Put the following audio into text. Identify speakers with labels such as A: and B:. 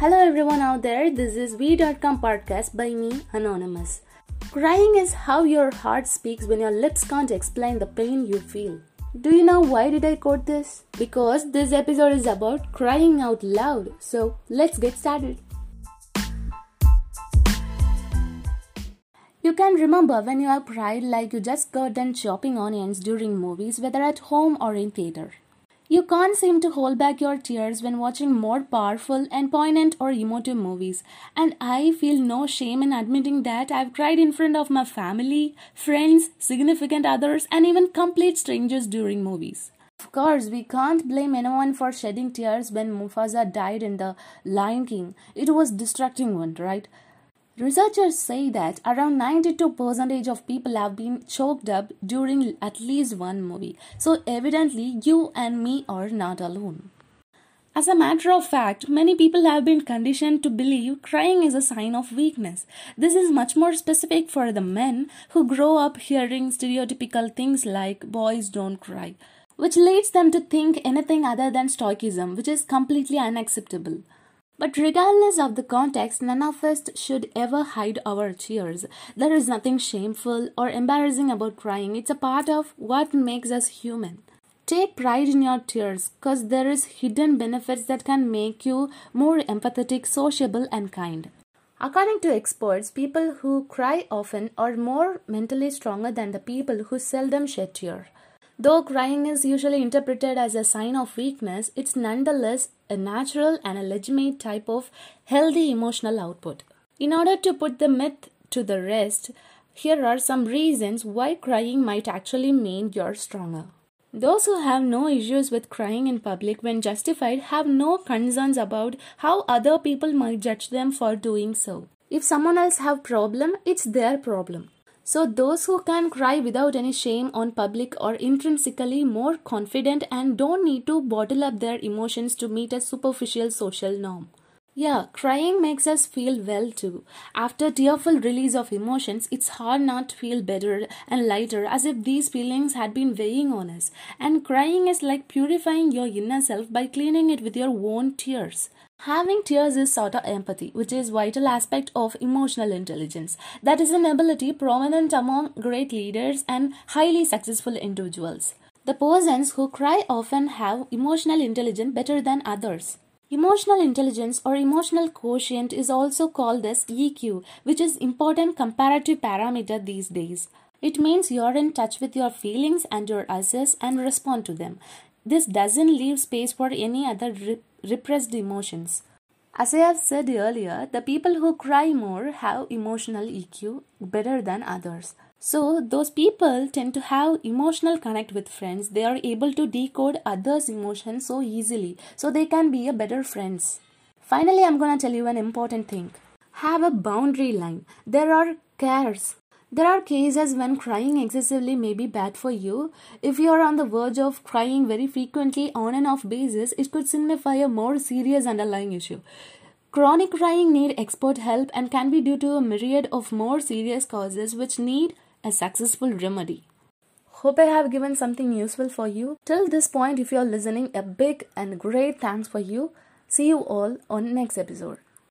A: Hello, everyone out there. This is V.com podcast by me, Anonymous. Crying is how your heart speaks when your lips can't explain the pain you feel. Do you know why did I quote this? Because this episode is about crying out loud. So, let's get started. You can remember when you have cried like you just got done chopping onions during movies, whether at home or in theater. You can't seem to hold back your tears when watching more powerful and poignant or emotive movies, and I feel no shame in admitting that I've cried in front of my family, friends, significant others, and even complete strangers during movies. Of course, we can't blame anyone for shedding tears when Mufasa died in The Lion King. It was distracting one, right? Researchers say that around 92% of people have been choked up during at least one movie. So, evidently, you and me are not alone. As a matter of fact, many people have been conditioned to believe crying is a sign of weakness. This is much more specific for the men who grow up hearing stereotypical things like boys don't cry, which leads them to think anything other than stoicism, which is completely unacceptable. But regardless of the context, none of us should ever hide our tears. There is nothing shameful or embarrassing about crying. It's a part of what makes us human. Take pride in your tears because there is hidden benefits that can make you more empathetic, sociable and kind. According to experts, people who cry often are more mentally stronger than the people who seldom shed tears. Though crying is usually interpreted as a sign of weakness, it's nonetheless a natural and a legitimate type of healthy emotional output. In order to put the myth to the rest, here are some reasons why crying might actually mean you're stronger. Those who have no issues with crying in public when justified have no concerns about how other people might judge them for doing so. If someone else have problem, it's their problem. So those who can cry without any shame on public are intrinsically more confident and don't need to bottle up their emotions to meet a superficial social norm. Yeah, crying makes us feel well too. After tearful release of emotions, it's hard not to feel better and lighter as if these feelings had been weighing on us. And crying is like purifying your inner self by cleaning it with your own tears. Having tears is sort of empathy, which is vital aspect of emotional intelligence. That is an ability prominent among great leaders and highly successful individuals. The persons who cry often have emotional intelligence better than others. Emotional intelligence or emotional quotient is also called as EQ, which is important comparative parameter these days. It means you're in touch with your feelings and your assess and respond to them. This doesn't leave space for any other repressed emotions. As I have said earlier, the people who cry more have emotional EQ better than others. So, those people tend to have emotional connect with friends. They are able to decode others' emotions so easily, so they can be a better friends. Finally, I'm going to tell you an important thing. Have a boundary line. There are cares there are cases when crying excessively may be bad for you. If you are on the verge of crying very frequently on and off basis, it could signify a more serious underlying issue. Chronic crying need expert help and can be due to a myriad of more serious causes which need a successful remedy. Hope I have given something useful for you. Till this point, if you are listening, a big and great thanks for you. See you all on next episode.